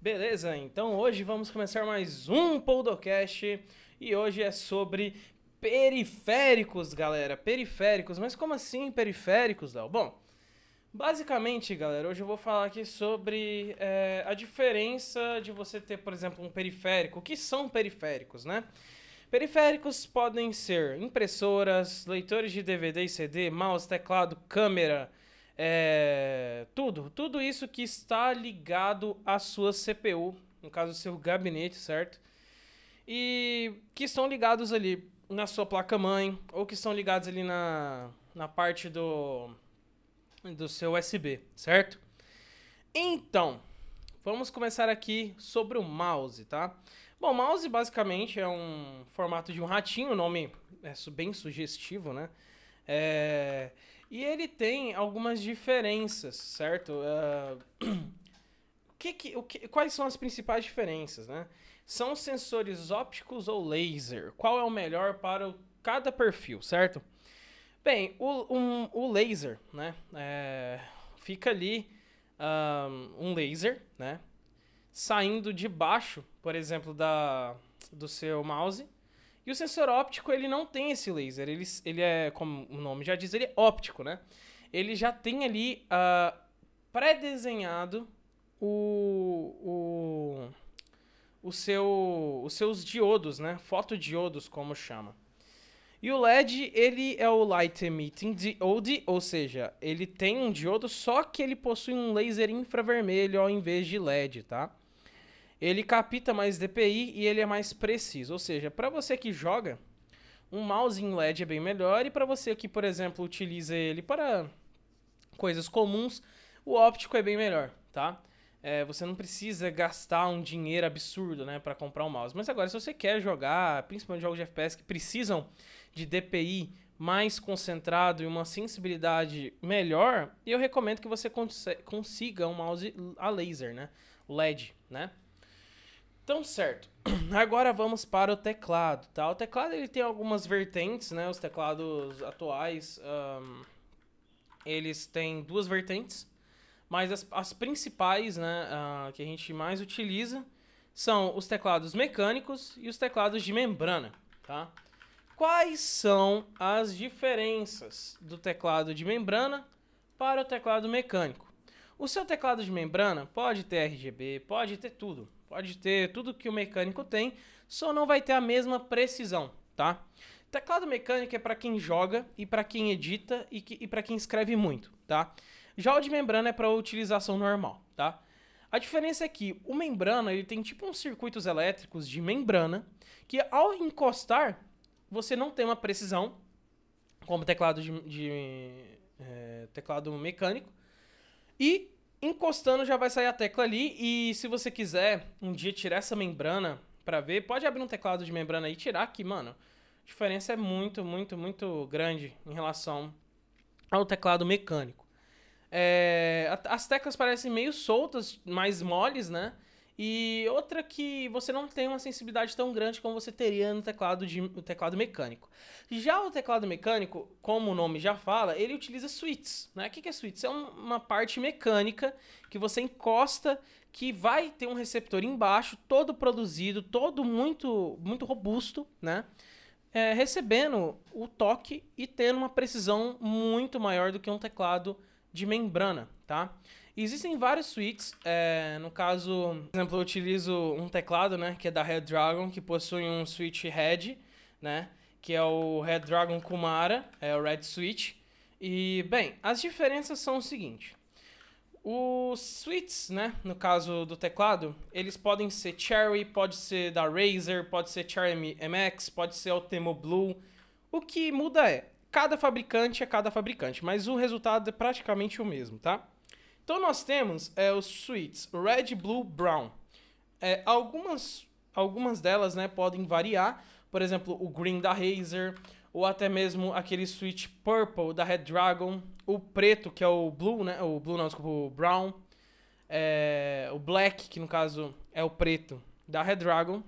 Beleza, então hoje vamos começar mais um Podcast e hoje é sobre periféricos, galera. Periféricos, mas como assim periféricos, Léo? Bom, basicamente, galera, hoje eu vou falar aqui sobre é, a diferença de você ter, por exemplo, um periférico. O que são periféricos, né? Periféricos podem ser impressoras, leitores de DVD e CD, mouse, teclado, câmera, é, tudo. Tudo isso que está ligado à sua CPU, no caso, o seu gabinete, certo? E que estão ligados ali na sua placa-mãe, ou que estão ligados ali na, na parte do, do seu USB, certo? Então, vamos começar aqui sobre o mouse, tá? Bom, mouse basicamente é um formato de um ratinho, nome é bem sugestivo, né? É... E ele tem algumas diferenças, certo? Uh... que que, o que, quais são as principais diferenças, né? São sensores ópticos ou laser? Qual é o melhor para cada perfil, certo? Bem, o, um, o laser, né? É... fica ali um, um laser, né? Saindo de baixo por exemplo, da, do seu mouse. E o sensor óptico, ele não tem esse laser. Ele, ele é, como o nome já diz, ele é óptico, né? Ele já tem ali uh, pré-desenhado o, o, o seu, os seus diodos, né? Fotodiodos, como chama. E o LED, ele é o Light Emitting Diode, ou seja, ele tem um diodo, só que ele possui um laser infravermelho ao invés de LED, tá? Ele capta mais DPI e ele é mais preciso. Ou seja, para você que joga, um mouse em LED é bem melhor e para você que, por exemplo, utiliza ele para coisas comuns, o óptico é bem melhor, tá? É, você não precisa gastar um dinheiro absurdo, né, para comprar um mouse. Mas agora, se você quer jogar, principalmente jogos de FPS que precisam de DPI mais concentrado e uma sensibilidade melhor, eu recomendo que você consiga um mouse a laser, né, LED, né? Então, certo. Agora vamos para o teclado, tá? O teclado ele tem algumas vertentes, né? Os teclados atuais, um, eles têm duas vertentes, mas as, as principais, né, uh, que a gente mais utiliza são os teclados mecânicos e os teclados de membrana, tá? Quais são as diferenças do teclado de membrana para o teclado mecânico? O seu teclado de membrana pode ter RGB, pode ter tudo, Pode ter tudo que o mecânico tem, só não vai ter a mesma precisão, tá? Teclado mecânico é para quem joga e para quem edita e, que, e para quem escreve muito, tá? Já o de membrana é para utilização normal, tá? A diferença é que o membrana ele tem tipo uns circuitos elétricos de membrana que ao encostar você não tem uma precisão como teclado de, de é, teclado mecânico e Encostando já vai sair a tecla ali e se você quiser um dia tirar essa membrana para ver, pode abrir um teclado de membrana e tirar que, mano, a diferença é muito, muito, muito grande em relação ao teclado mecânico. É, as teclas parecem meio soltas, mais moles, né? E outra que você não tem uma sensibilidade tão grande como você teria no teclado, de, no teclado mecânico. Já o teclado mecânico, como o nome já fala, ele utiliza switches. Né? O que é switches? É uma parte mecânica que você encosta, que vai ter um receptor embaixo, todo produzido, todo muito, muito robusto, né? É, recebendo o toque e tendo uma precisão muito maior do que um teclado de membrana, tá? Existem vários suítes, é, no caso, por exemplo, eu utilizo um teclado, né, que é da Red Dragon, que possui um switch Red, né, que é o Red Dragon Kumara, é o Red Switch. E, bem, as diferenças são o seguinte. Os switches, né, no caso do teclado, eles podem ser Cherry, pode ser da Razer, pode ser Cherry MX, pode ser Ultimo Blue. O que muda é, cada fabricante é cada fabricante, mas o resultado é praticamente o mesmo, tá? Então nós temos é, os suítes Red, Blue, Brown. É, algumas, algumas delas né, podem variar. Por exemplo, o Green da Razer, ou até mesmo aquele suíte Purple da Red Dragon, o preto, que é o Blue, né? O Blue não, desculpa, o Brown. É, o Black, que no caso é o preto da Red Dragon.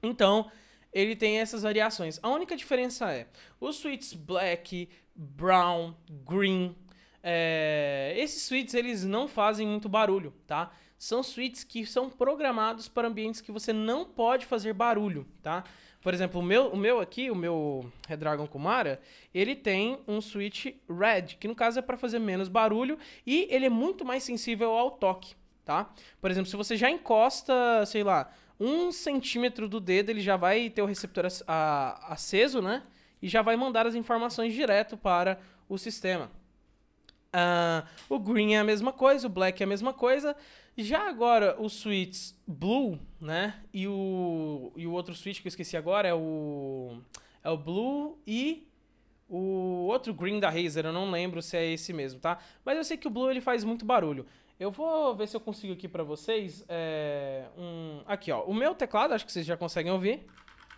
Então, ele tem essas variações. A única diferença é, os suítes Black, Brown, Green, é, esses suítes eles não fazem muito barulho, tá? são switches que são programados para ambientes que você não pode fazer barulho, tá? Por exemplo, o meu, o meu aqui, o meu Redragon Kumara, ele tem um switch red, que no caso é para fazer menos barulho e ele é muito mais sensível ao toque, tá? Por exemplo, se você já encosta, sei lá, um centímetro do dedo, ele já vai ter o receptor aceso, né? E já vai mandar as informações direto para o sistema. Uh, o green é a mesma coisa, o black é a mesma coisa. Já agora, os switches blue, né? E o, e o outro switch que eu esqueci agora é o, é o blue e o outro green da Razer. Eu não lembro se é esse mesmo, tá? Mas eu sei que o blue ele faz muito barulho. Eu vou ver se eu consigo aqui pra vocês é, um... Aqui, ó. O meu teclado, acho que vocês já conseguem ouvir.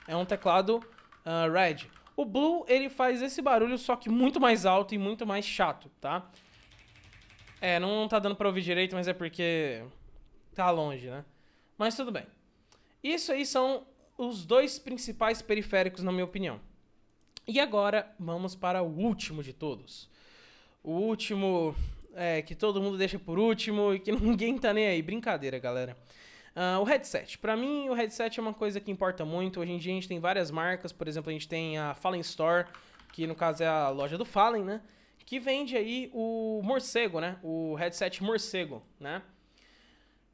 É um teclado uh, red. O Blue, ele faz esse barulho, só que muito mais alto e muito mais chato, tá? É, não tá dando pra ouvir direito, mas é porque tá longe, né? Mas tudo bem. Isso aí são os dois principais periféricos, na minha opinião. E agora, vamos para o último de todos. O último é, que todo mundo deixa por último e que ninguém tá nem aí. Brincadeira, galera. Uh, o headset. Para mim, o headset é uma coisa que importa muito. Hoje em dia a gente tem várias marcas. Por exemplo, a gente tem a Fallen Store, que no caso é a loja do Fallen, né? Que vende aí o morcego, né? O headset morcego, né?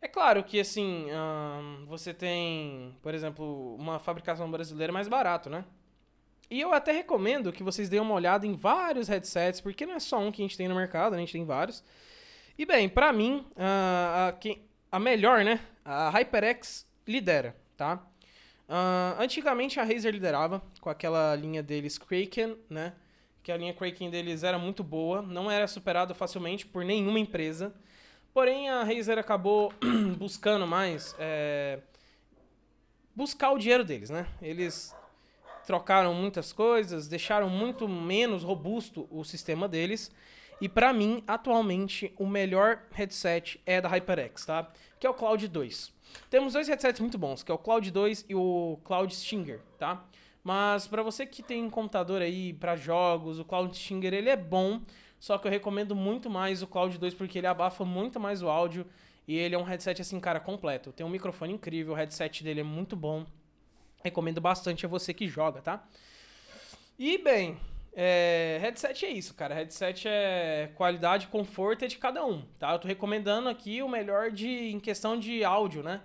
É claro que, assim, uh, você tem, por exemplo, uma fabricação brasileira mais barato, né? E eu até recomendo que vocês deem uma olhada em vários headsets, porque não é só um que a gente tem no mercado, né? a gente tem vários. E bem, pra mim, uh, a, a melhor, né? A HyperX lidera, tá? Uh, antigamente a Razer liderava com aquela linha deles Kraken, né? Que a linha Kraken deles era muito boa, não era superada facilmente por nenhuma empresa. Porém, a Razer acabou buscando mais é, buscar o dinheiro deles, né? Eles trocaram muitas coisas, deixaram muito menos robusto o sistema deles e para mim, atualmente, o melhor headset é da HyperX, tá? Que é o Cloud 2. Temos dois headsets muito bons, que é o Cloud 2 e o Cloud Stinger, tá? Mas para você que tem um computador aí para jogos, o Cloud Stinger ele é bom, só que eu recomendo muito mais o Cloud 2 porque ele abafa muito mais o áudio e ele é um headset assim, cara, completo. Tem um microfone incrível, o headset dele é muito bom. Recomendo bastante a você que joga, tá? E bem, é, headset é isso, cara. Headset é qualidade conforto é de cada um, tá? Eu tô recomendando aqui o melhor de em questão de áudio, né?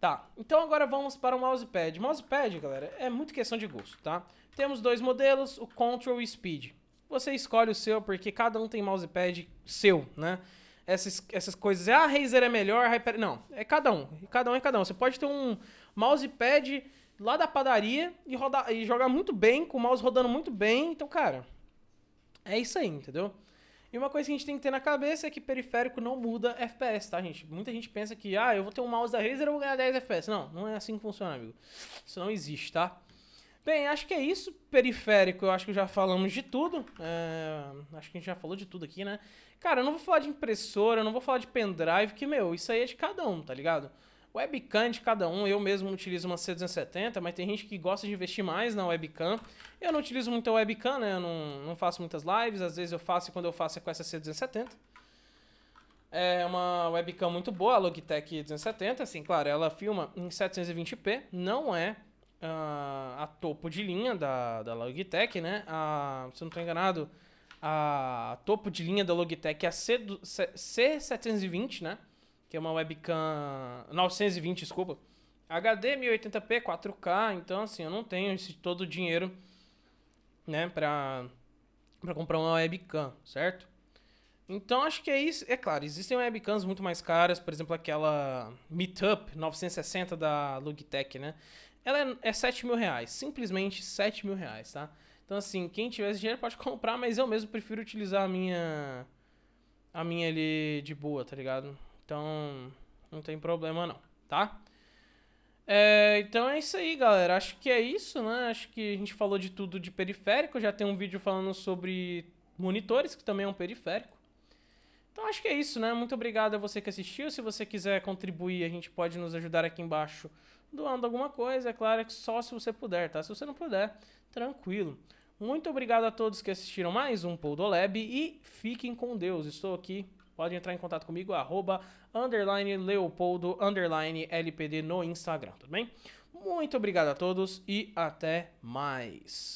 Tá, então agora vamos para o mousepad. Mousepad, galera, é muito questão de gosto, tá? Temos dois modelos, o Control e Speed. Você escolhe o seu, porque cada um tem mousepad seu, né? Essas, essas coisas, ah, Razer é melhor, Hyper... Não, é cada um. Cada um é cada um. Você pode ter um mousepad lá da padaria e, rodar, e jogar muito bem, com o mouse rodando muito bem. Então, cara, é isso aí, entendeu? E uma coisa que a gente tem que ter na cabeça é que periférico não muda FPS, tá, gente? Muita gente pensa que, ah, eu vou ter um mouse da Razer e vou ganhar 10 FPS. Não, não é assim que funciona, amigo. Isso não existe, tá? Bem, acho que é isso. Periférico, eu acho que já falamos de tudo. É... Acho que a gente já falou de tudo aqui, né? Cara, eu não vou falar de impressora, eu não vou falar de pendrive, que, meu, isso aí é de cada um, tá ligado? Webcam de cada um, eu mesmo utilizo uma C270, mas tem gente que gosta de investir mais na webcam. Eu não utilizo muito webcam, né? Eu não, não faço muitas lives, às vezes eu faço e quando eu faço é com essa C270. É uma webcam muito boa, a Logitech 270, assim, claro, ela filma em 720p, não é uh, a topo de linha da, da Logitech, né? A, se eu não estou enganado, a topo de linha da Logitech é a C, C, C720, né? Que é uma webcam 920, desculpa. HD 1080p, 4K, então assim, eu não tenho esse todo o dinheiro, né, pra, pra comprar uma webcam, certo? Então acho que é isso. É claro, existem webcams muito mais caras, por exemplo, aquela Meetup 960 da Logitech, né? Ela é, é 7 mil reais, simplesmente 7 mil reais, tá? Então assim, quem tiver esse dinheiro pode comprar, mas eu mesmo prefiro utilizar a minha a minha ali de boa, tá ligado? Então, não tem problema não, tá? É, então é isso aí, galera. Acho que é isso, né? Acho que a gente falou de tudo de periférico. Já tem um vídeo falando sobre monitores, que também é um periférico. Então acho que é isso, né? Muito obrigado a você que assistiu. Se você quiser contribuir, a gente pode nos ajudar aqui embaixo doando alguma coisa. É claro que só se você puder, tá? Se você não puder, tranquilo. Muito obrigado a todos que assistiram mais um Podolab e fiquem com Deus. Estou aqui pode entrar em contato comigo, arroba, underline leopoldo, underline lpd no Instagram, tudo bem? Muito obrigado a todos e até mais.